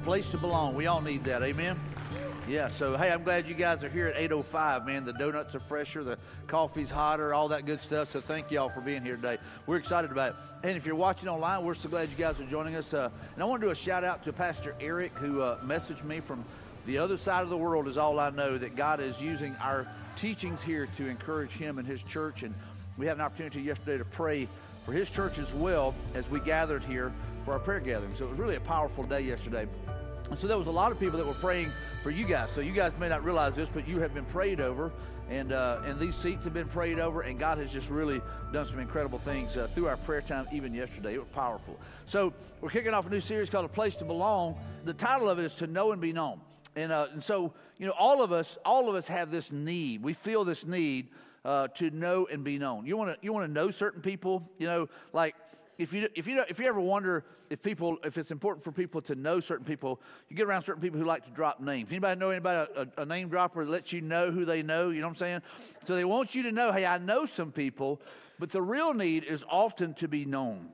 place to belong. We all need that. Amen. Yeah, so hey, I'm glad you guys are here at 8:05, man. The donuts are fresher, the coffee's hotter, all that good stuff. So thank y'all for being here today. We're excited about it. And if you're watching online, we're so glad you guys are joining us. Uh, and I want to do a shout out to Pastor Eric, who uh, messaged me from the other side of the world. Is all I know that God is using our teachings here to encourage him and his church. And we had an opportunity yesterday to pray for his church as well as we gathered here for our prayer gathering. So it was really a powerful day yesterday. And so there was a lot of people that were praying for you guys. So you guys may not realize this, but you have been prayed over, and uh, and these seats have been prayed over, and God has just really done some incredible things uh, through our prayer time, even yesterday. It was powerful. So we're kicking off a new series called "A Place to Belong." The title of it is "To Know and Be Known," and uh, and so you know all of us, all of us have this need. We feel this need uh, to know and be known. You want to you want to know certain people. You know, like if you if you if you ever wonder if people if it's important for people to know certain people, you get around certain people who like to drop names. Anybody know anybody a, a, name dropper that lets you know who they know? You know what I'm saying? So they want you to know, hey, I know some people, but the real need is often to be known.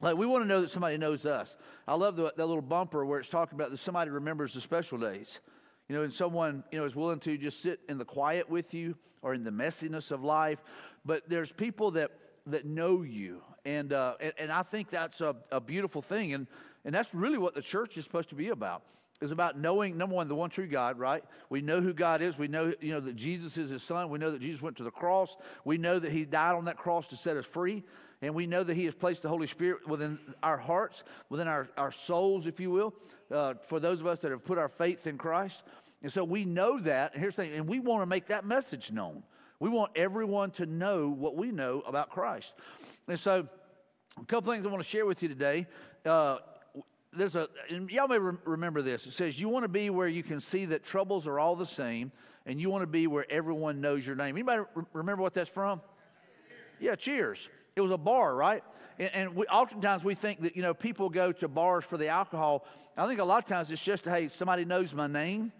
Like we want to know that somebody knows us. I love the, that little bumper where it's talking about that somebody remembers the special days. You know, and someone, you know, is willing to just sit in the quiet with you or in the messiness of life. But there's people that that know you. And, uh, and, and, I think that's a, a beautiful thing. And, and that's really what the church is supposed to be about. Is about knowing number one the one true God, right? We know who God is. We know you know that Jesus is His Son. We know that Jesus went to the cross. We know that He died on that cross to set us free, and we know that He has placed the Holy Spirit within our hearts, within our, our souls, if you will, uh, for those of us that have put our faith in Christ. And so we know that. And here's the thing, and we want to make that message known. We want everyone to know what we know about Christ. And so, a couple things I want to share with you today. Uh, there's a, y'all may re- remember this. It says, You want to be where you can see that troubles are all the same, and you want to be where everyone knows your name. Anybody re- remember what that's from? Yeah, cheers. It was a bar, right? And, we, oftentimes we think that, you know, people go to bars for the alcohol. I think a lot of times it's just, hey, somebody knows my name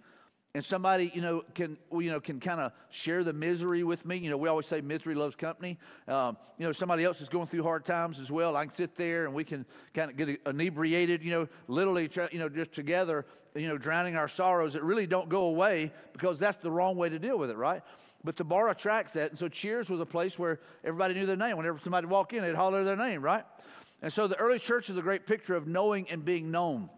and somebody you know can you know can kind of share the misery with me. You know we always say misery loves company. Um, you know somebody else is going through hard times as well. I can sit there and we can kind of get inebriated you know literally you know just together you know drowning our sorrows that really don't go away because that's the wrong way to deal with it right but the bar attracts that and so cheers was a place where everybody knew their name whenever somebody walked in they'd holler their name right and so the early church is a great picture of knowing and being known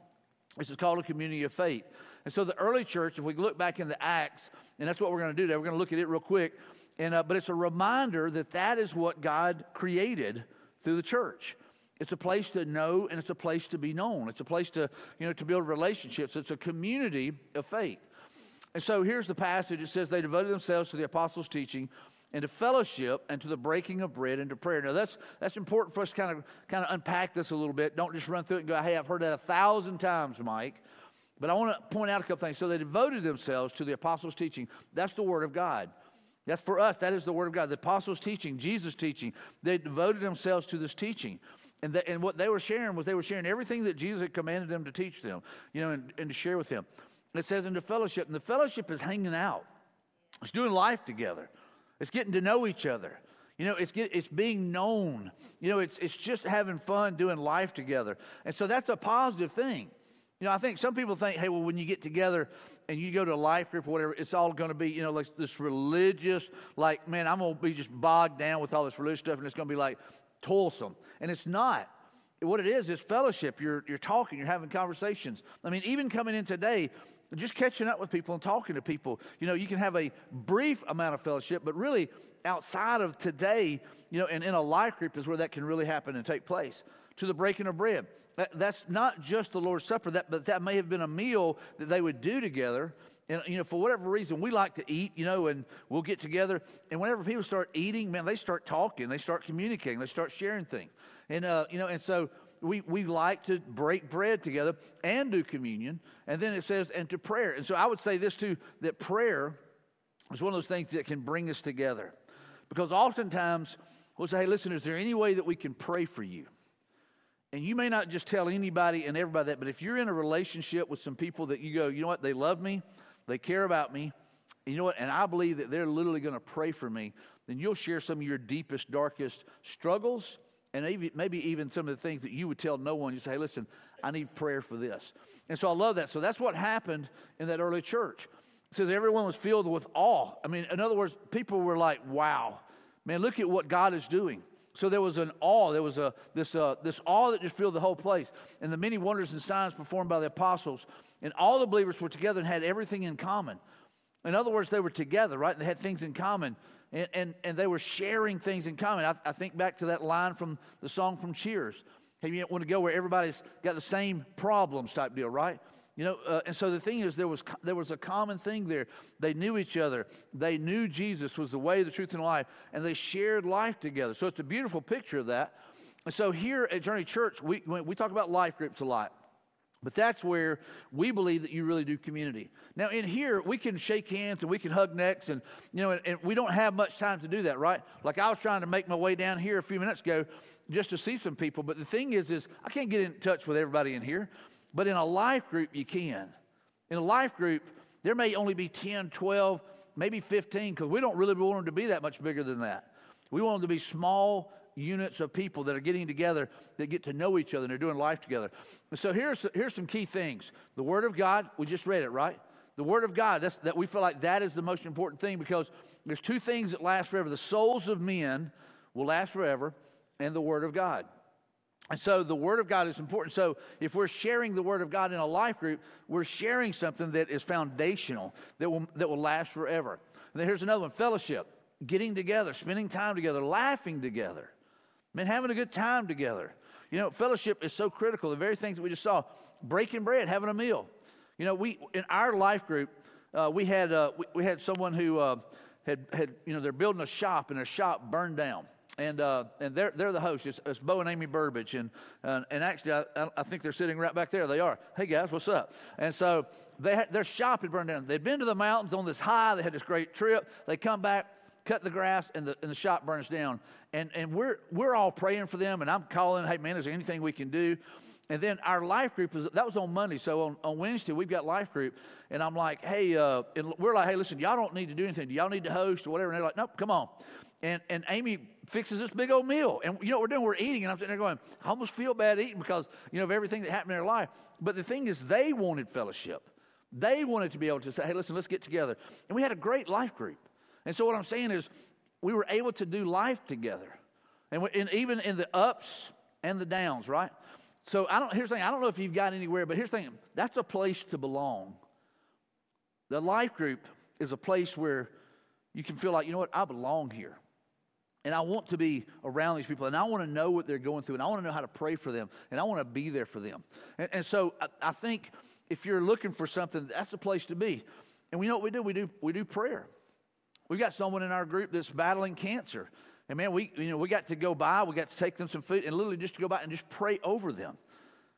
this is called a community of faith and so the early church, if we look back in the Acts, and that's what we're going to do today, we're going to look at it real quick. And, uh, but it's a reminder that that is what God created through the church. It's a place to know and it's a place to be known. It's a place to, you know, to build relationships. It's a community of faith. And so here's the passage. It says they devoted themselves to the apostles' teaching and to fellowship and to the breaking of bread and to prayer. Now that's that's important for us to kind of kind of unpack this a little bit. Don't just run through it and go, hey, I've heard that a thousand times, Mike. But I want to point out a couple things. So they devoted themselves to the apostles' teaching. That's the Word of God. That's for us. That is the Word of God. The apostles' teaching, Jesus' teaching. They devoted themselves to this teaching. And, the, and what they were sharing was they were sharing everything that Jesus had commanded them to teach them, you know, and, and to share with them. It says into fellowship. And the fellowship is hanging out, it's doing life together, it's getting to know each other. You know, it's, get, it's being known. You know, it's, it's just having fun doing life together. And so that's a positive thing. You know, I think some people think, hey, well, when you get together and you go to a life group or whatever, it's all going to be, you know, like this religious, like, man, I'm going to be just bogged down with all this religious stuff and it's going to be like toilsome. And it's not. What it is, is fellowship. You're, you're talking, you're having conversations. I mean, even coming in today, just catching up with people and talking to people. You know, you can have a brief amount of fellowship, but really outside of today, you know, and in a life group is where that can really happen and take place to the breaking of bread. That's not just the Lord's Supper, that, but that may have been a meal that they would do together. And, you know, for whatever reason, we like to eat, you know, and we'll get together. And whenever people start eating, man, they start talking, they start communicating, they start sharing things. And, uh, you know, and so we, we like to break bread together and do communion. And then it says, and to prayer. And so I would say this too that prayer is one of those things that can bring us together. Because oftentimes we'll say, hey, listen, is there any way that we can pray for you? And you may not just tell anybody and everybody that, but if you're in a relationship with some people that you go, you know what, they love me, they care about me, you know what, and I believe that they're literally going to pray for me, then you'll share some of your deepest, darkest struggles and maybe, maybe even some of the things that you would tell no one. You say, hey, listen, I need prayer for this. And so I love that. So that's what happened in that early church. So that everyone was filled with awe. I mean, in other words, people were like, wow, man, look at what God is doing. So there was an awe. There was a, this, uh, this awe that just filled the whole place. And the many wonders and signs performed by the apostles. And all the believers were together and had everything in common. In other words, they were together, right? And they had things in common. And, and, and they were sharing things in common. I, I think back to that line from the song from Cheers. Hey, you want to go where everybody's got the same problems type deal, right? You know, uh, and so the thing is, there was there was a common thing there. They knew each other. They knew Jesus was the way, the truth, and life, and they shared life together. So it's a beautiful picture of that. And so here at Journey Church, we we talk about life groups a lot. But that's where we believe that you really do community. Now, in here, we can shake hands and we can hug necks, and you know, and, and, we don't have much time to do that, right? Like I was trying to make my way down here a few minutes ago just to see some people. But the thing is, is I can't get in touch with everybody in here. But in a life group, you can. In a life group, there may only be 10, 12, maybe 15, because we don't really want them to be that much bigger than that. We want them to be small units of people that are getting together that get to know each other and they're doing life together. so here's, here's some key things. The Word of God, we just read it, right? The Word of God, that's, that we feel like that is the most important thing because there's two things that last forever. The souls of men will last forever, and the Word of God. And so the Word of God is important. So if we're sharing the Word of God in a life group, we're sharing something that is foundational, that will, that will last forever. And then here's another one fellowship, getting together, spending time together, laughing together, man, having a good time together. You know, fellowship is so critical. The very things that we just saw breaking bread, having a meal. You know, we, in our life group, uh, we, had, uh, we, we, had someone who uh, had, had, you know, they're building a shop and their shop burned down and uh, and they're they're the hosts. It's, it's Bo and Amy Burbage, and uh, and actually I, I, think they're sitting right back there. They are. Hey guys, what's up? And so they had, their shop had burned down. They'd been to the mountains on this high. They had this great trip. They come back, cut the grass, and the and the shop burns down. And and we're we're all praying for them. And I'm calling, hey man, is there anything we can do? And then our life group was that was on Monday. So on, on Wednesday we've got life group, and I'm like, hey, uh, and we're like, hey, listen, y'all don't need to do anything. Do y'all need to host or whatever? And they're like, nope, come on. And and Amy fixes this big old meal. And you know what we're doing? We're eating. And I'm sitting there going, I almost feel bad eating because, you know, of everything that happened in their life. But the thing is, they wanted fellowship. They wanted to be able to say, hey, listen, let's get together. And we had a great life group. And so what I'm saying is, we were able to do life together. And, we, and even in the ups and the downs, right? So I don't, here's the thing, I don't know if you've got anywhere, but here's the thing, that's a place to belong. The life group is a place where you can feel like, you know what, I belong here. And I want to be around these people, and I want to know what they're going through, and I want to know how to pray for them, and I want to be there for them. And, and so I, I, think if you're looking for something, that's the place to be. And we know what we do. We do we do prayer. We got someone in our group that's battling cancer, and man, we you know we got to go by, we got to take them some food, and literally just to go by and just pray over them.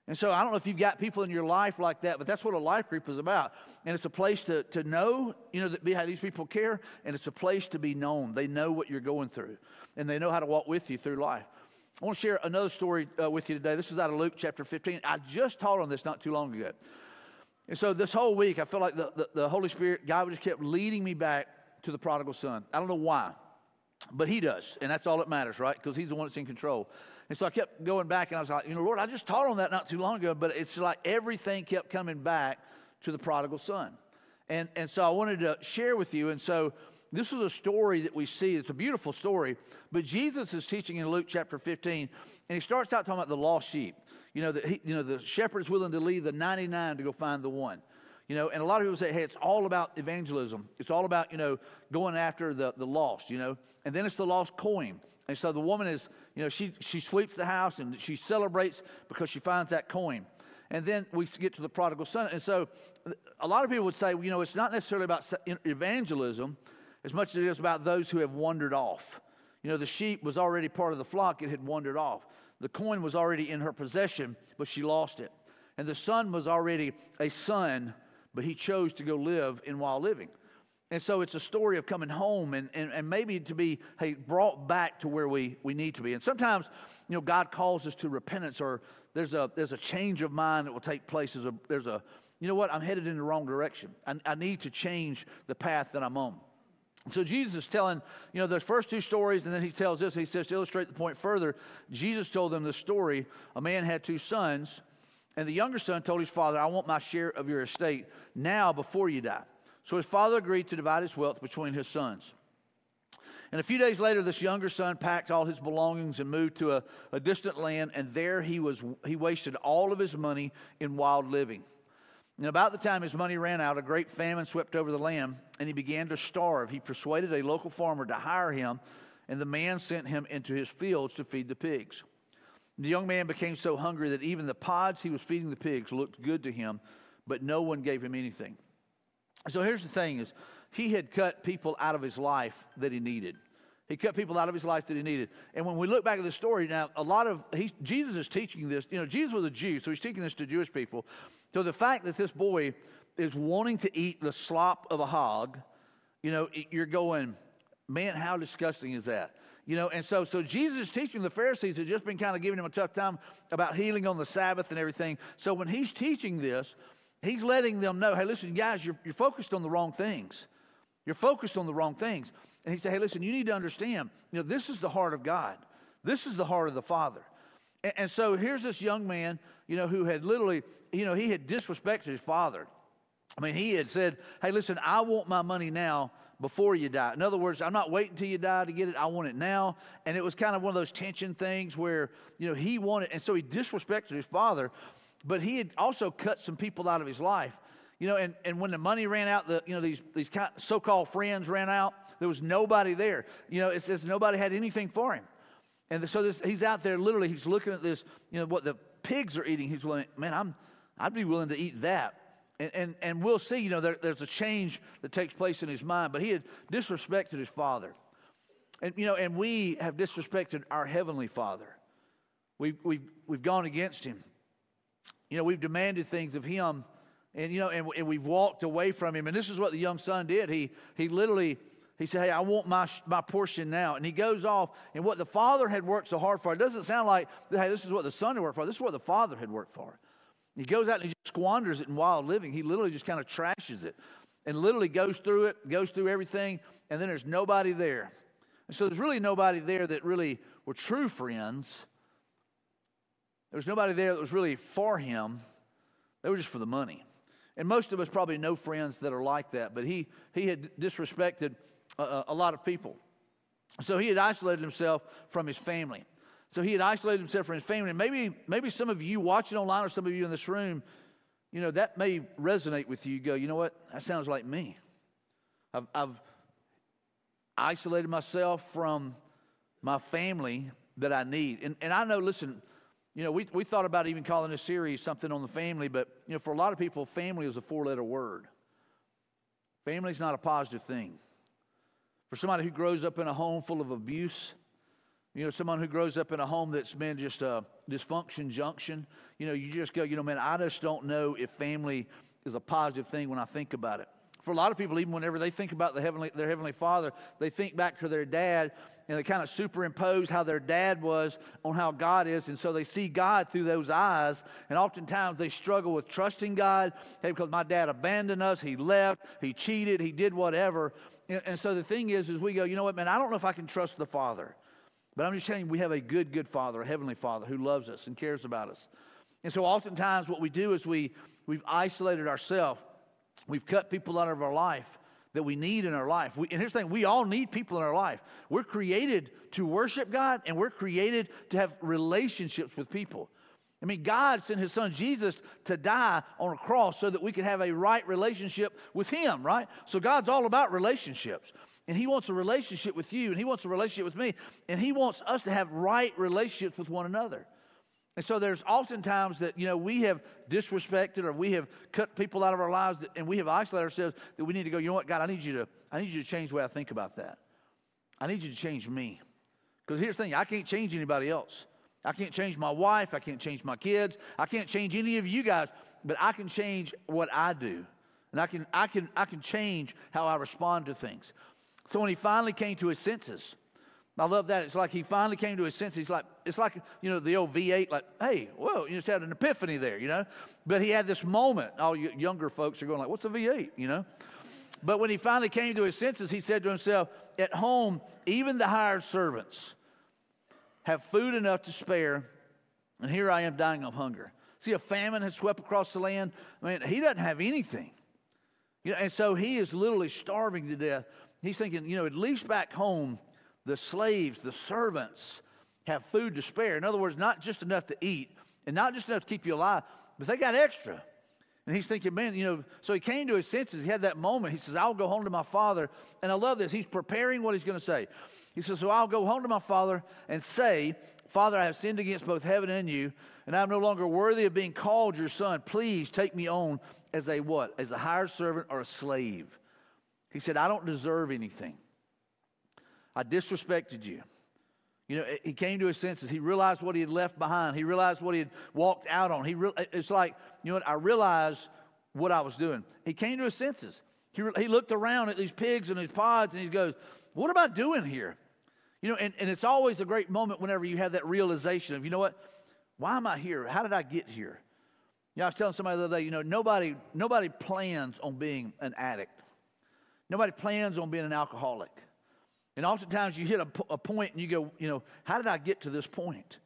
And so I don't know if you've got people in your life like that, but that's what a life group is about. And it's a place to, to know, you know, that how these people care, and it's a place to be known. They know what you're going through, and they know how to walk with you through life. I want to share another story uh, with you today. This is out of Luke chapter 15. I just taught on this not too long ago. And so this whole week, I feel like the, the, the Holy Spirit, God just kept leading me back to the prodigal son. I don't know why, but He does, and that's all that matters, right? Because He's the one that's in control. And so I kept going back and I was like, you know, Lord, I just taught on that not too long ago, but it's like everything kept coming back to the prodigal son. And, and so I wanted to share with you. And so this is a story that we see. It's a beautiful story. But Jesus is teaching in Luke chapter 15, and he starts out talking about the lost sheep. You know, that you know, the shepherd is willing to leave the 99 to go find the one. You know, and a lot of people say, hey, it's all about evangelism. It's all about, you know, going after the, the lost, you know. And then it's the lost coin. And so the woman is, you know, she, she sweeps the house and she celebrates because she finds that coin. And then we get to the prodigal son. And so uh, a lot of people would say, you know, it's not necessarily about evangelism as much as it is about those who have wandered off. You know, the sheep was already part of the flock, it had wandered off. The coin was already in her possession, but she lost it. And the son was already a son but he chose to go live in while living. And so it's a story of coming home and, and, and maybe to be hey, brought back to where we, we need to be. And sometimes, you know, God calls us to repentance or there's a, there's a change of mind that will take place. There's a, there's a you know what, I'm headed in the wrong direction. I, I need to change the path that I'm on. So Jesus is telling, you know, those first two stories, and then he tells this. He says to illustrate the point further, Jesus told them the story. A man had two sons, and the younger son told his father, I want my share of your estate now before you die. So his father agreed to divide his wealth between his sons. And a few days later, this younger son packed all his belongings and moved to a, a distant land, and there he, was, he wasted all of his money in wild living. And about the time his money ran out, a great famine swept over the land, and he began to starve. He persuaded a local farmer to hire him, and the man sent him into his fields to feed the pigs. The young man became so hungry that even the pods he was feeding the pigs looked good to him, but no one gave him anything. So here's the thing is he had cut people out of his life that he needed. He cut people out of his life that he needed. And when we look back at the story now, a lot of he, Jesus is teaching this. You know, Jesus was a Jew, so he's teaching this to Jewish people. So the fact that this boy is wanting to eat the slop of a hog, you know, you're going, man, how disgusting is that? You know, and so so Jesus is teaching the Pharisees had just been kind of giving him a tough time about healing on the Sabbath and everything. So when he's teaching this, he's letting them know, hey, listen, guys, you're, you're focused on the wrong things. You're focused on the wrong things. And he said, Hey, listen, you need to understand, you know, this is the heart of God. This is the heart of the Father. And, and so here's this young man, you know, who had literally, you know, he had disrespected his father. I mean, he had said, Hey, listen, I want my money now before you die. In other words, I'm not waiting until you die to get it. I want it now. And it was kind of one of those tension things where, you know, he wanted, and so he disrespected his father, but he had also cut some people out of his life. You know, and, and when the money ran out, the, you know, these, these so-called friends ran out, there was nobody there. You know, it says nobody had anything for him. And so this, he's out there literally, he's looking at this, you know, what the pigs are eating. He's willing, man, I'm, I'd be willing to eat that. And, and, and we'll see, you know, there, there's a change that takes place in his mind, but he had disrespected his father. And, you know, and we have disrespected our heavenly father. We've, we've, we've gone against him. You know, we've demanded things of him and, you know, and, and we've walked away from him. And this is what the young son did. He, he literally, he said, Hey, I want my, my portion now. And he goes off. And what the father had worked so hard for, it doesn't sound like, hey, this is what the son had worked for. This is what the father had worked for. He goes out and he just squanders it in wild living. He literally just kind of trashes it and literally goes through it, goes through everything, and then there's nobody there. And so there's really nobody there that really were true friends. There was nobody there that was really for him. They were just for the money. And most of us probably know friends that are like that, but he, he had disrespected a, a lot of people. So he had isolated himself from his family. So he had isolated himself from his family. And maybe, maybe some of you watching online or some of you in this room, you know, that may resonate with you. Go, you know what? That sounds like me. I've, I've isolated myself from my family that I need. And, and I know, listen, you know, we, we thought about even calling this series something on the family, but, you know, for a lot of people, family is a four letter word. Family is not a positive thing. For somebody who grows up in a home full of abuse, you know, someone who grows up in a home that's been just a dysfunction junction, you know, you just go, you know, man, I just don't know if family is a positive thing when I think about it. For a lot of people, even whenever they think about the heavenly, their heavenly father, they think back to their dad and they kind of superimpose how their dad was on how God is. And so they see God through those eyes. And oftentimes they struggle with trusting God hey, because my dad abandoned us, he left, he cheated, he did whatever. And, and so the thing is, is we go, you know what, man, I don't know if I can trust the Father. But I'm just telling you, we have a good, good Father, a Heavenly Father who loves us and cares about us. And so oftentimes what we do is we, we've isolated ourselves. We've cut people out of our life that we need in our life. We, and here's the thing we all need people in our life. We're created to worship God and we're created to have relationships with people. I mean, God sent his son Jesus to die on a cross so that we could have a right relationship with him, right? So God's all about relationships. And he wants a relationship with you and he wants a relationship with me. And he wants us to have right relationships with one another. And so there's oftentimes that, you know, we have disrespected or we have cut people out of our lives that, and we have isolated ourselves that we need to go, you know what, God, I need you to, I need you to change the way I think about that. I need you to change me. Because here's the thing, I can't change anybody else. I can't change my wife. I can't change my kids. I can't change any of you guys, but I can change what I do. And I can, I can, I can change how I respond to things. So when he finally came to his senses, I love that. It's like he finally came to his senses. He's like, it's like, you know, the old V8, like, hey, whoa, you just had an epiphany there, you know? But he had this moment. All you younger folks are going like, what's a V8, you know? But when he finally came to his senses, he said to himself, At home, even the hired servants have food enough to spare, and here I am dying of hunger. See, a famine has swept across the land. I mean, he doesn't have anything. You know, and so he is literally starving to death. He's thinking, you know, at least back home, the slaves, the servants have food to spare. In other words, not just enough to eat and not just enough to keep you alive, but they got extra. And he's thinking, man, you know, so he came to his senses. He had that moment. He says, I'll go home to my father. And I love this. He's preparing what he's going to say. He says, So I'll go home to my father and say, Father, I have sinned against both heaven and you, and I'm no longer worthy of being called your son. Please take me on as a what? As a hired servant or a slave. He said, I don't deserve anything. I disrespected you. You know, he came to his senses. He realized what he had left behind. He realized what he had walked out on. He re- it's like, you know what? I realized what I was doing. He came to his senses. He, re- he looked around at these pigs and these pods and he goes, What am I doing here? You know, and, and it's always a great moment whenever you have that realization of, you know what? Why am I here? How did I get here? You know, I was telling somebody the other day, you know, nobody, nobody plans on being an addict. Nobody plans on being an alcoholic. And oftentimes you hit a, a point and you go, you know, how did I get to this point?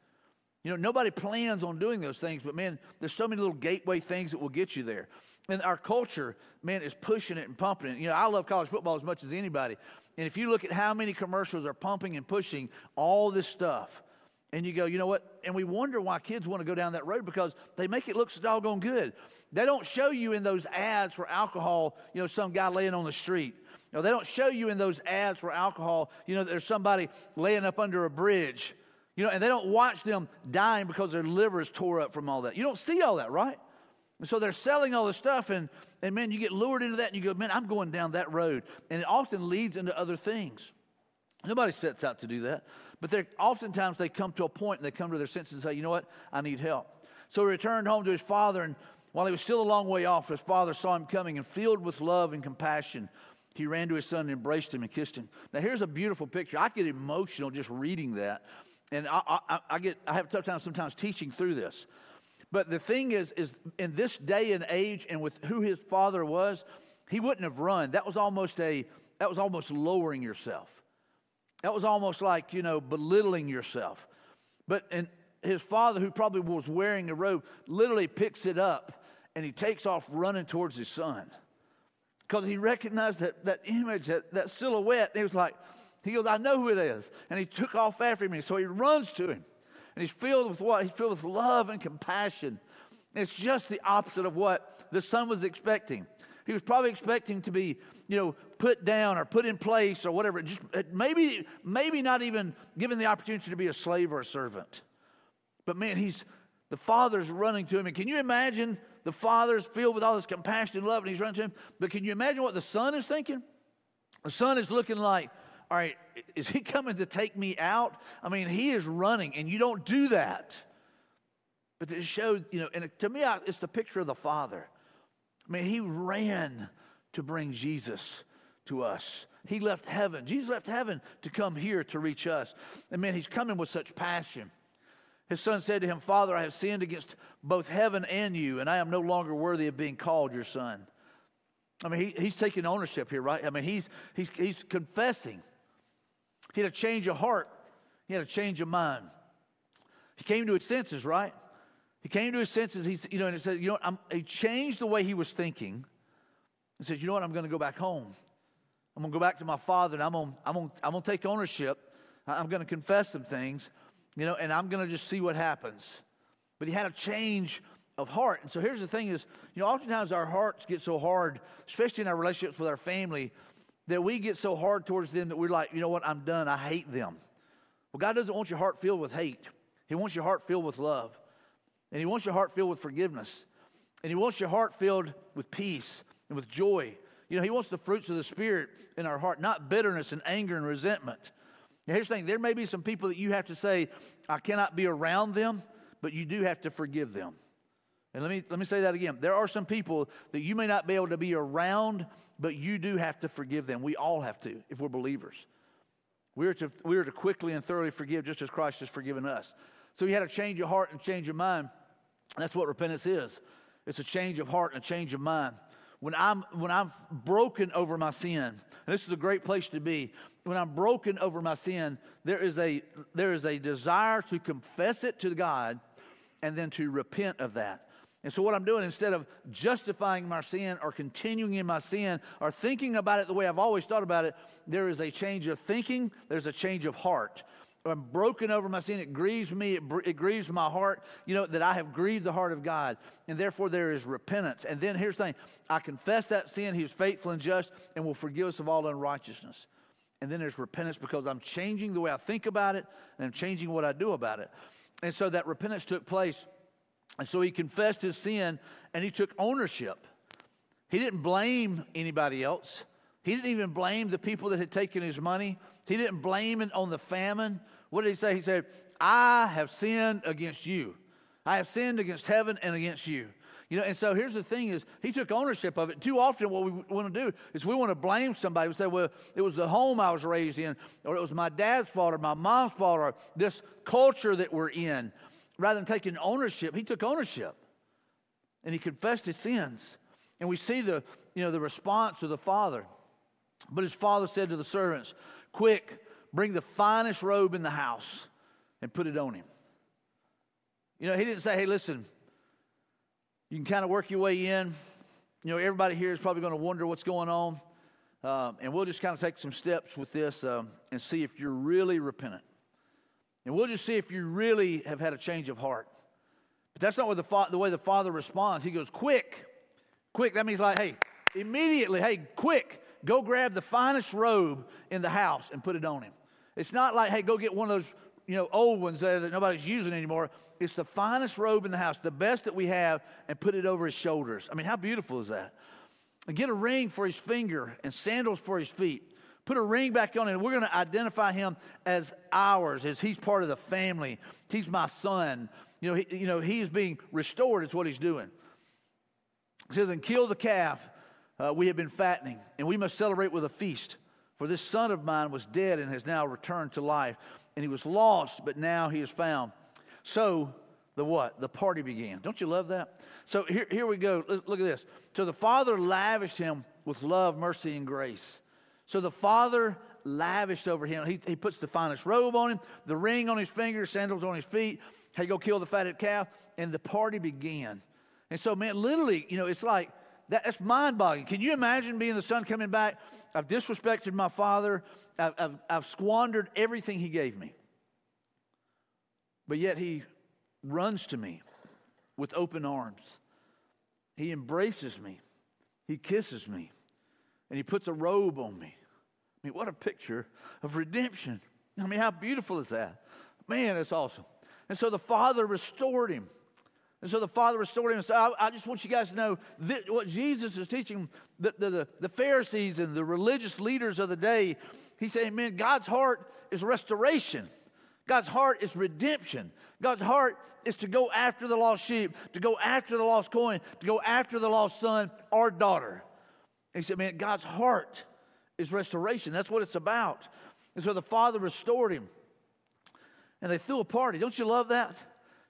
You know, nobody plans on doing those things, but man, there's so many little gateway things that will get you there. And our culture, man, is pushing it and pumping it. You know, I love college football as much as anybody. And if you look at how many commercials are pumping and pushing all this stuff, and you go, you know what? And we wonder why kids want to go down that road because they make it look so doggone good. They don't show you in those ads for alcohol, you know, some guy laying on the street. No, they don't show you in those ads for alcohol, you know, there's somebody laying up under a bridge. You know, and they don't watch them dying because their liver is tore up from all that. You don't see all that, right? And so they're selling all this stuff, and, and man, you get lured into that, and you go, man, I'm going down that road. And it often leads into other things. Nobody sets out to do that. But they're, oftentimes they come to a point and they come to their senses and say, you know what? I need help. So he returned home to his father, and while he was still a long way off, his father saw him coming, and filled with love and compassion, he ran to his son and embraced him and kissed him. Now, here's a beautiful picture. I get emotional just reading that. And I, I, I get, I have a tough time sometimes teaching through this. But the thing is, is in this day and age and with who his father was, he wouldn't have run. That was almost a, that was almost lowering yourself. That was almost like, you know, belittling yourself. But and his father, who probably was wearing a robe, literally picks it up and he takes off running towards his son because he recognized that, that image, that, that silhouette. He was like, he goes, I know who it is. And he took off after him. So he runs to him. And he's filled with what? He's filled with love and compassion. It's just the opposite of what the son was expecting. He was probably expecting to be, you know, put down or put in place or whatever. Just uh, maybe, maybe not even given the opportunity to be a slave or a servant. But man, he's the father's running to him. And can you imagine the father's filled with all this compassion and love, and he's running to him. But can you imagine what the son is thinking? The son is looking like, all right, is he coming to take me out? I mean, he is running, and you don't do that. But it showed, you know, and to me, it's the picture of the father. I mean, he ran to bring Jesus to us. He left heaven. Jesus left heaven to come here to reach us. And man, he's coming with such passion. His son said to him, Father, I have sinned against both heaven and you, and I am no longer worthy of being called your son. I mean, he, he's taking ownership here, right? I mean, he's, he's, he's confessing. He had a change of heart, he had a change of mind. He came to his senses, right? He came to his senses. He's, you know, and he said, you know, I'm, he changed the way he was thinking. He says, you know what? I'm going to go back home. I'm going to go back to my father, and I'm going, I'm going, I'm to take ownership. I'm going to confess some things you know, and I'm going to just see what happens. But he had a change of heart. And so here's the thing is, you know, oftentimes our hearts get so hard, especially in our relationships with our family, that we get so hard towards them that we're like, you know what, I'm done. I hate them. Well, God doesn't want your heart filled with hate. He wants your heart filled with love. And He wants your heart filled with forgiveness. And He wants your heart filled with peace and with joy. You know, He wants the fruits of the Spirit in our heart, not bitterness and anger and resentment. Now, here's the thing there may be some people that you have to say, I cannot be around them, but you do have to forgive them. And let me, let me say that again. There are some people that you may not be able to be around, but you do have to forgive them. We all have to if we're believers. We are to, we are to quickly and thoroughly forgive just as Christ has forgiven us. So you had to change your heart and change your mind. That's what repentance is it's a change of heart and a change of mind. When I'm when I'm broken over my sin, and this is a great place to be. When I'm broken over my sin, there is a there is a desire to confess it to God and then to repent of that. And so, what I'm doing, instead of justifying my sin or continuing in my sin or thinking about it the way I've always thought about it, there is a change of thinking, there's a change of heart. I'm broken over my sin. It grieves me. It, it, grieves my heart, you know, that I have grieved the heart of God. And therefore, there is repentance. And then here's the thing I confess that sin. He is faithful and just and will forgive us of all unrighteousness. And then there's repentance because I'm changing the way I think about it and I'm changing what I do about it. And so that repentance took place. And so he confessed his sin and he took ownership. He didn't blame anybody else. He didn't even blame the people that had taken his money. He didn't blame it on the famine. What did he say? He said, I have sinned against you. I have sinned against heaven and against you. You know, and so here's the thing is he took ownership of it. Too often what we want to do is we want to blame somebody. We say, well, it was the home I was raised in, or it was my dad's fault or my mom's fault or this culture that we're in. Rather than taking ownership, he took ownership. And he confessed his sins. And we see the, you know, the response of the father. But his father said to the servants, Quick, bring the finest robe in the house and put it on him. You know, he didn't say, Hey, listen, you can kind of work your way in. You know, everybody here is probably going to wonder what's going on. Um, and we'll just kind of take some steps with this um, and see if you're really repentant. And we'll just see if you really have had a change of heart. But that's not what the, fa- the way the father responds. He goes, Quick, quick. That means like, hey, immediately, hey, quick, go grab the finest robe in the house and put it on him. It's not like, hey, go get one of those you know, old ones there that nobody's using anymore. It's the finest robe in the house, the best that we have, and put it over his shoulders. I mean, how beautiful is that? And get a ring for his finger and sandals for his feet. Put a ring back on him. We're going to identify him as ours, as he's part of the family. He's my son. You know, he, you know, he's being restored, is what he's doing. He says, and kill the calf uh, we have been fattening, and we must celebrate with a feast. For this son of mine was dead and has now returned to life and he was lost, but now he is found. So the what? The party began. Don't you love that? So here, here we go. Look at this. So the Father lavished him with love, mercy, and grace. So the Father lavished over him. He, he puts the finest robe on him, the ring on his finger, sandals on his feet. He go kill the fatted calf, and the party began. And so, man, literally, you know, it's like that, that's mind boggling. Can you imagine being the son coming back? I've disrespected my father. I've, I've, I've squandered everything he gave me. But yet he runs to me with open arms. He embraces me. He kisses me. And he puts a robe on me. I mean, what a picture of redemption. I mean, how beautiful is that? Man, it's awesome. And so the Father restored him. And so the Father restored him and said, I, I just want you guys to know that what Jesus is teaching the, the, the Pharisees and the religious leaders of the day. He's saying, man, God's heart is restoration. God's heart is redemption. God's heart is to go after the lost sheep, to go after the lost coin, to go after the lost son or daughter. And he said, man, God's heart is restoration. That's what it's about. And so the Father restored him. And they threw a party. Don't you love that?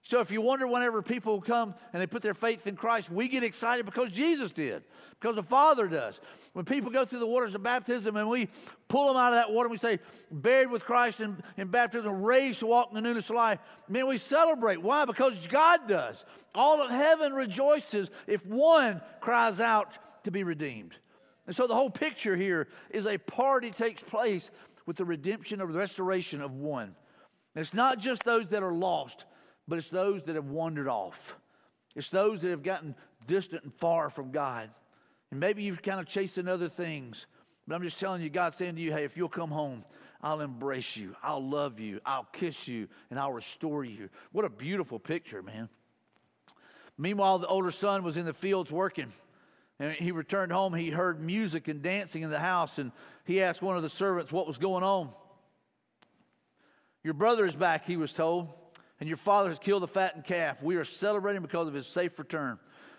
So if you wonder whenever people come and they put their faith in Christ, we get excited because Jesus did, because the Father does. When people go through the waters of baptism and we pull them out of that water, and we say, buried with Christ in, in baptism, raised to walk in the newness of life, man, we celebrate. Why? Because God does. All of heaven rejoices if one cries out to be redeemed. And so the whole picture here is a party takes place with the redemption or the restoration of one. And it's not just those that are lost but it's those that have wandered off. It's those that have gotten distant and far from God. And maybe you've kind of chasing other things. But I'm just telling you, God's saying to you, hey, if you'll come home, I'll embrace you, I'll love you, I'll kiss you, and I'll restore you. What a beautiful picture, man. Meanwhile, the older son was in the fields working. And he returned home. He heard music and dancing in the house. And he asked one of the servants what was going on. Your brother is back, he was told and your father has killed the fattened calf. We are celebrating because of his safe return.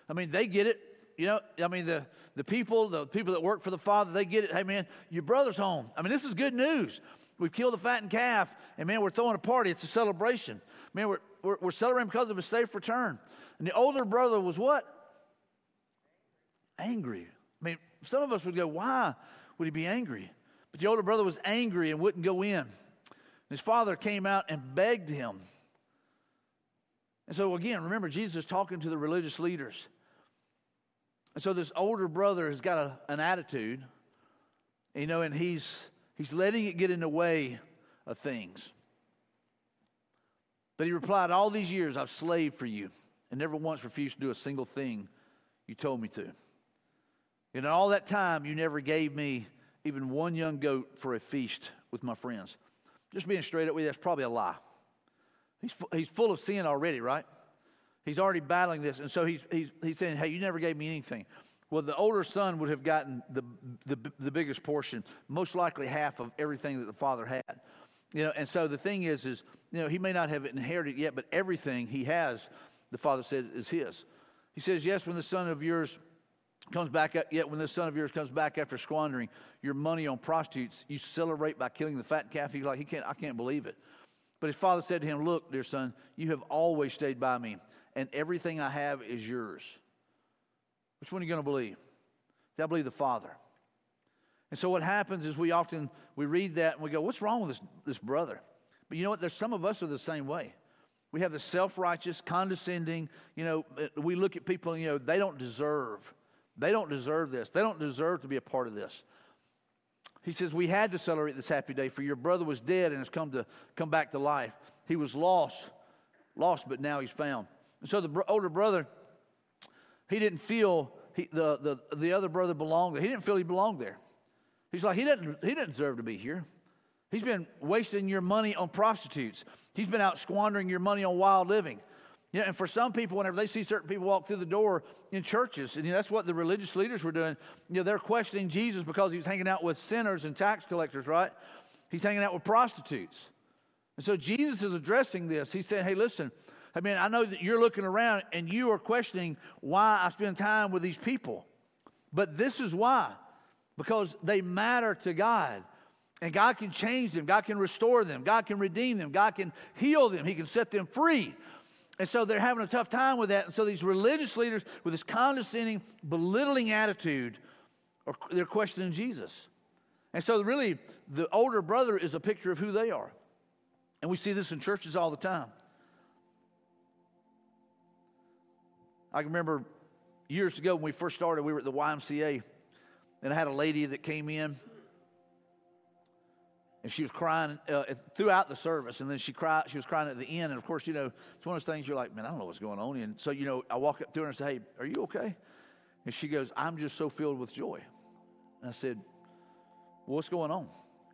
I mean, they get it. You know, I mean, the, the people, the people that work for the father, they get it. Hey, man, your brother's home. I mean, this is good news. We've killed the fattened calf, and man, we're throwing a party. It's a celebration. Man, we're, we're, we're celebrating because of his safe return. And the older brother was what? Angry. I mean, some of us would go, why would he be angry? But the older brother was angry and wouldn't go in. His father came out and begged him. And so, again, remember, Jesus talking to the religious leaders. And so, this older brother has got a, an attitude, you know, and he's, he's letting it get in the way of things. But he replied, All these years I've slaved for you and never once refused to do a single thing you told me to. And in all that time, you never gave me even one young goat for a feast with my friends. Just being straight up with you, that's probably a lie. He's, he's full of sin already, right? He's already battling this. And so he's, he's, he's saying, Hey, you never gave me anything. Well, the older son would have gotten the, the, the biggest portion, most likely half of everything that the father had. You know, and so the thing is, is, you know, he may not have inherited yet, but everything he has, the father says, is his. He says, Yes, when the son of yours comes back, yet when this son of yours comes back after squandering your money on prostitutes, you celebrate by killing the fat calf. He's like, he can't, I can't believe it. But his father said to him, Look, dear son, you have always stayed by me, and everything I have is yours. Which one are you going to believe? They'll believe the Father. And so what happens is we often we read that and we go, What's wrong with this, this brother? But you know what? There's some of us are the same way. We have the self-righteous, condescending, you know, eh, we look at people, you know, they don't deserve. They don't deserve this. They don't deserve to be a part of this. He says, We had to celebrate this happy day, for your brother was dead and has come to come back to life. He was lost, lost, but now he's found. And so the older brother, he didn't feel he, the, the, the other brother belonged there. He didn't feel he belonged there. He's like, he didn't, he didn't deserve to be here. He's been wasting your money on prostitutes. He's been out squandering your money on wild living. You know, and for some people, whenever they see certain people walk through the door in churches, and you know, that's what the religious leaders were doing, you know, they're questioning Jesus because he was hanging out with sinners and tax collectors, right? He's hanging out with prostitutes. And so Jesus is addressing this. He said, Hey, listen, I mean, I know that you're looking around and you are questioning why I spend time with these people. But this is why because they matter to God. And God can change them, God can restore them, God can redeem them, God can heal them, He can set them free. And so they're having a tough time with that. And so these religious leaders, with this condescending, belittling attitude, are, they're questioning Jesus. And so, really, the older brother is a picture of who they are. And we see this in churches all the time. I remember years ago when we first started, we were at the YMCA, and I had a lady that came in and she was crying uh, throughout the service. And then she cried she was crying at the end. And of course you know it's one of those things you're like man i don't know what's going on and so you know i walk up to her and say hey are you okay? And she goes i'm just so filled with joy. And i said well, what's going on?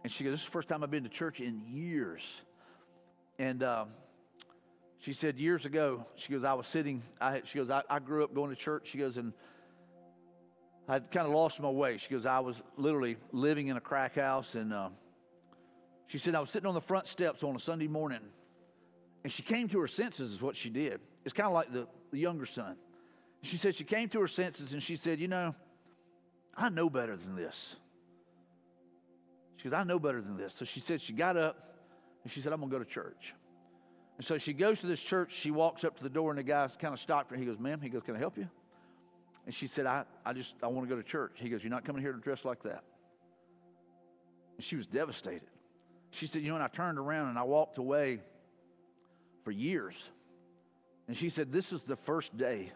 And she goes this is the first time i've been to church in years. And um, she said years ago she goes i was sitting I, she goes I, I grew up going to church. She goes and i kind of lost my way. She goes i was literally living in a crack house and uh, she said, I was sitting on the front steps on a Sunday morning, and she came to her senses, is what she did. It's kind of like the, the younger son. She said she came to her senses and she said, You know, I know better than this. She goes, I know better than this. So she said she got up and she said, I'm going to go to church. And so she goes to this church. She walks up to the door and the guy kind of stopped her. He goes, Ma'am, he goes, Can I help you? And she said, I, I just, I want to go to church. He goes, You're not coming here to dress like that. And she was devastated. She said, You know, and I turned around and I walked away for years. And she said, This is the first day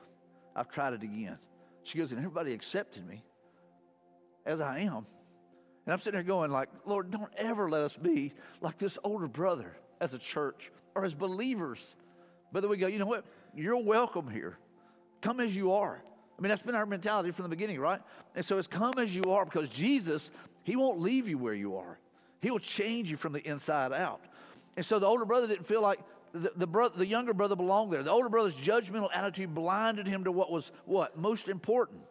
I've tried it again. She goes, And everybody accepted me as I am. And I'm sitting there going, like, Lord, don't ever let us be like this older brother as a church or as believers. But then we go, you know what? You're welcome here. Come as you are. I mean, that's been our mentality from the beginning, right? And so it's come as you are because Jesus, He won't leave you where you are. He'll change you from the inside out. And so the older brother didn't feel like the, the, bro- the younger brother belonged there. The older brother's judgmental attitude blinded him to what was what? Most important.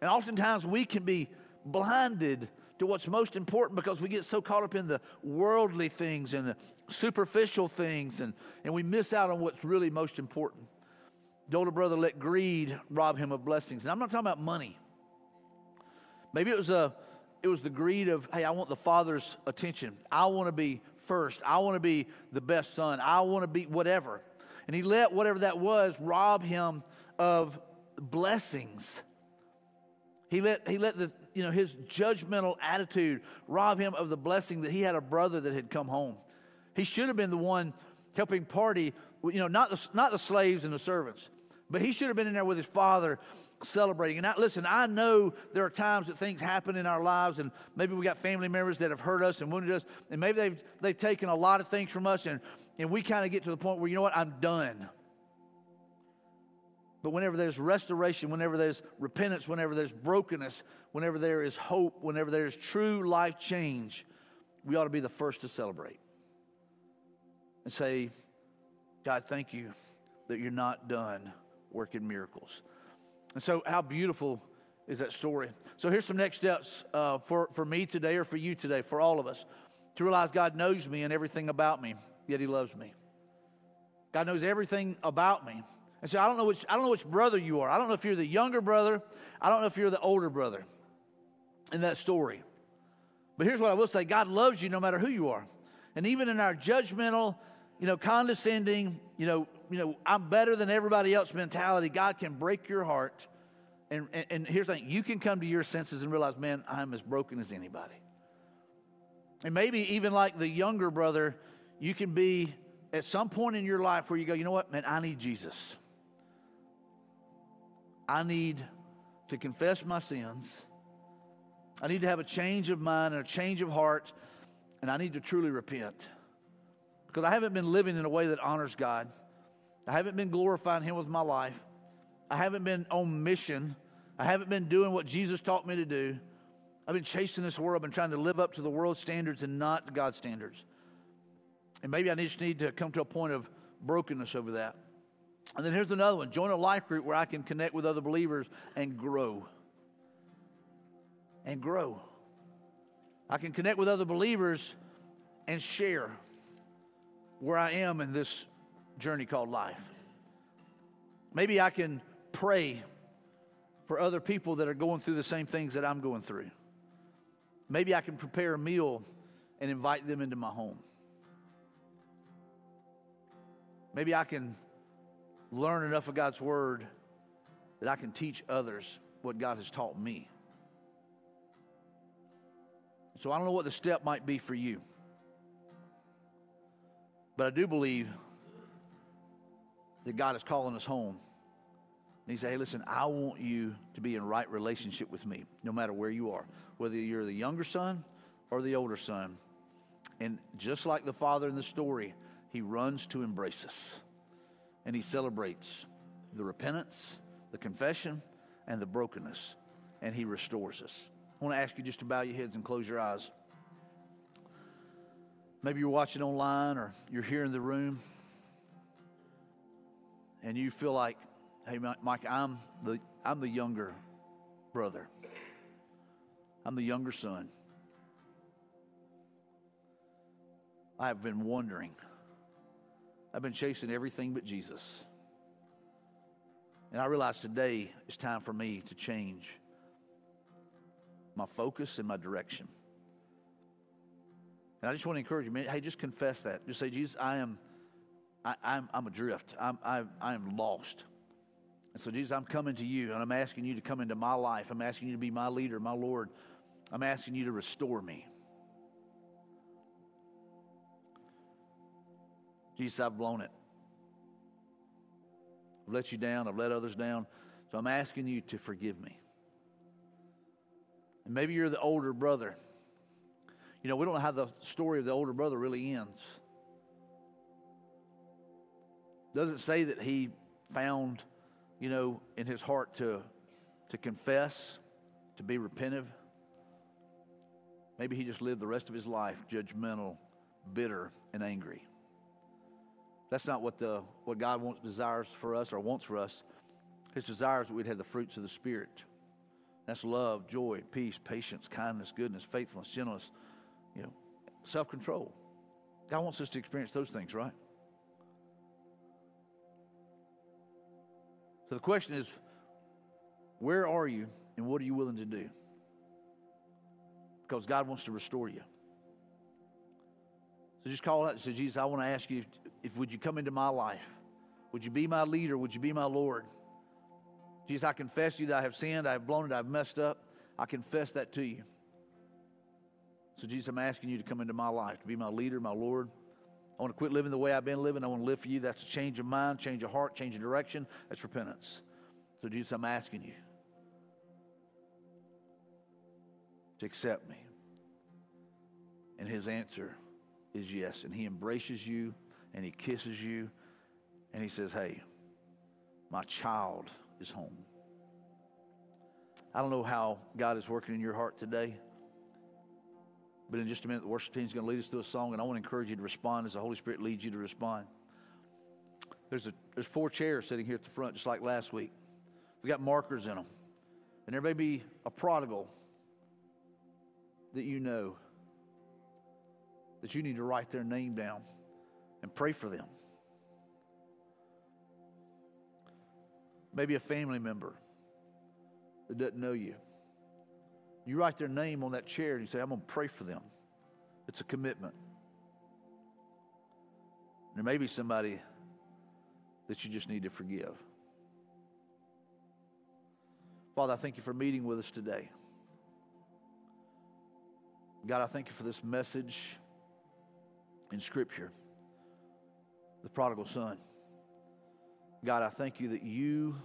And oftentimes we can be blinded to what's most important because we get so caught up in the worldly things and the superficial things and, and we miss out on what's really most important. The older brother let greed rob him of blessings. And I'm not talking about money. Maybe it was a it was the greed of, hey, I want the father's attention. I want to be first. I want to be the best son. I want to be whatever. And he let whatever that was rob him of blessings. He let, he let the, you know, his judgmental attitude rob him of the blessing that he had a brother that had come home. He should have been the one helping party, you know, not the, not the slaves and the servants, but he should have been in there with his father celebrating. And listen, I know there are times that things happen in our lives, and maybe we got family members that have hurt us and wounded us, and maybe they've, they've taken a lot of things from us, and, and we kind of get to the point where, you know what, I'm done. But whenever there's restoration, whenever there's repentance, whenever there's brokenness, whenever there is hope, whenever there's true life change, we ought to be the first to celebrate and say, God, thank you that you're not done working miracles. And so, how beautiful is that story? So, here's some next steps uh, for, for me today or for you today, for all of us to realize God knows me and everything about me, yet He loves me. God knows everything about me. And so I don't know which I don't know which brother you are. I don't know if you're the younger brother. I don't know if you're the older brother in that story. But here's what I will say: God loves you no matter who you are. And even in our judgmental, you know, condescending, you know, you know, I'm better than everybody else mentality, God can break your heart. And, and, and here's the thing you can come to your senses and realize, man, I'm as broken as anybody. And maybe even like the younger brother, you can be at some point in your life where you go, you know what, man, I need Jesus. I need to confess my sins. I need to have a change of mind and a change of heart, and I need to truly repent. Because I haven't been living in a way that honors God. I haven't been glorifying Him with my life. I haven't been on mission. I haven't been doing what Jesus taught me to do. I've been chasing this world, I've been trying to live up to the world's standards and not God's standards. And maybe I just need to come to a point of brokenness over that. And then here's another one join a life group where I can connect with other believers and grow. And grow. I can connect with other believers and share where I am in this journey called life. Maybe I can pray for other people that are going through the same things that I'm going through. Maybe I can prepare a meal and invite them into my home. Maybe I can learn enough of God's word that I can teach others what God has taught me. So I don't know what the step might be for you. But I do believe that God is calling us home. And He said, Hey, listen, I want you to be in right relationship with me, no matter where you are, whether you're the younger son or the older son. And just like the father in the story, he runs to embrace us and he celebrates the repentance, the confession, and the brokenness, and he restores us. I want to ask you just to bow your heads and close your eyes. Maybe you're watching online or you're here in the room and you feel like, hey, Mike, I'm the, I'm the younger brother, I'm the younger son. I have been wondering I've been chasing everything but Jesus. And I realize today it's time for me to change my focus and my direction. And I just want to encourage you, man, hey, just confess that. Just say, Jesus, I am, I, I'm, I'm adrift. I'm, I, I am lost. And so, Jesus, I'm coming to you, and I'm asking you to come into my life. I'm asking you to be my leader, my Lord. I'm asking you to restore me. Jesus, I've blown it. I've let you down. I've let others down. So I'm asking you to forgive me. And maybe you're the older brother. You know, we don't know how the story of the older brother really ends. Does it say that he found, you know, in his heart to, to confess, to be repentive? Maybe he just lived the rest of his life judgmental, bitter, and angry. That's not what the what God wants desires for us or wants for us. His desires that we'd have the fruits of the Spirit. That's love, joy, peace, patience, kindness, goodness, faithfulness, gentleness, know, self-control. God wants us to experience those things, right? So the question is, where are you and what are you willing to do? Because God wants to restore you. So just call out and say, Jesus, I want to ask you if would you come into my life? Would you be my leader? Would you be my Lord? Jesus, I confess to you that I have sinned, I have blown it, I have messed up. I confess that to you. So, Jesus, I'm asking you to come into my life, to be my leader, my Lord. I want to quit living the way I've been living. I want to live for you. That's a change of mind, change of heart, change of direction. That's repentance. So, Jesus, I'm asking you to accept me. And his answer is yes. And he embraces you and he kisses you and he says, Hey, my child is home. I don't know how God is working in your heart today. But in just a minute, the worship team is going to lead us through a song, and I want to encourage you to respond as the Holy Spirit leads you to respond. There's, a, there's four chairs sitting here at the front, just like last week. We got markers in them. And there may be a prodigal that you know that you need to write their name down and pray for them. Maybe a family member that doesn't know you. You write their name on that chair and you say, I'm going to pray for them. It's a commitment. There may be somebody that you just need to forgive. Father, I thank you for meeting with us today. God, I thank you for this message in Scripture, the prodigal son. God, I thank you that you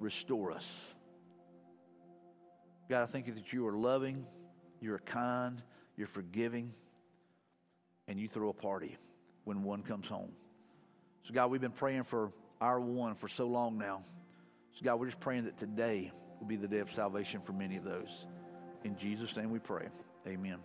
restore us. God, I thank you that you are loving, you're kind, you're forgiving, and you throw a party when one comes home. So, God, we've been praying for our one for so long now. So, God, we're just praying that today will be the day of salvation for many of those. In Jesus' name we pray. Amen.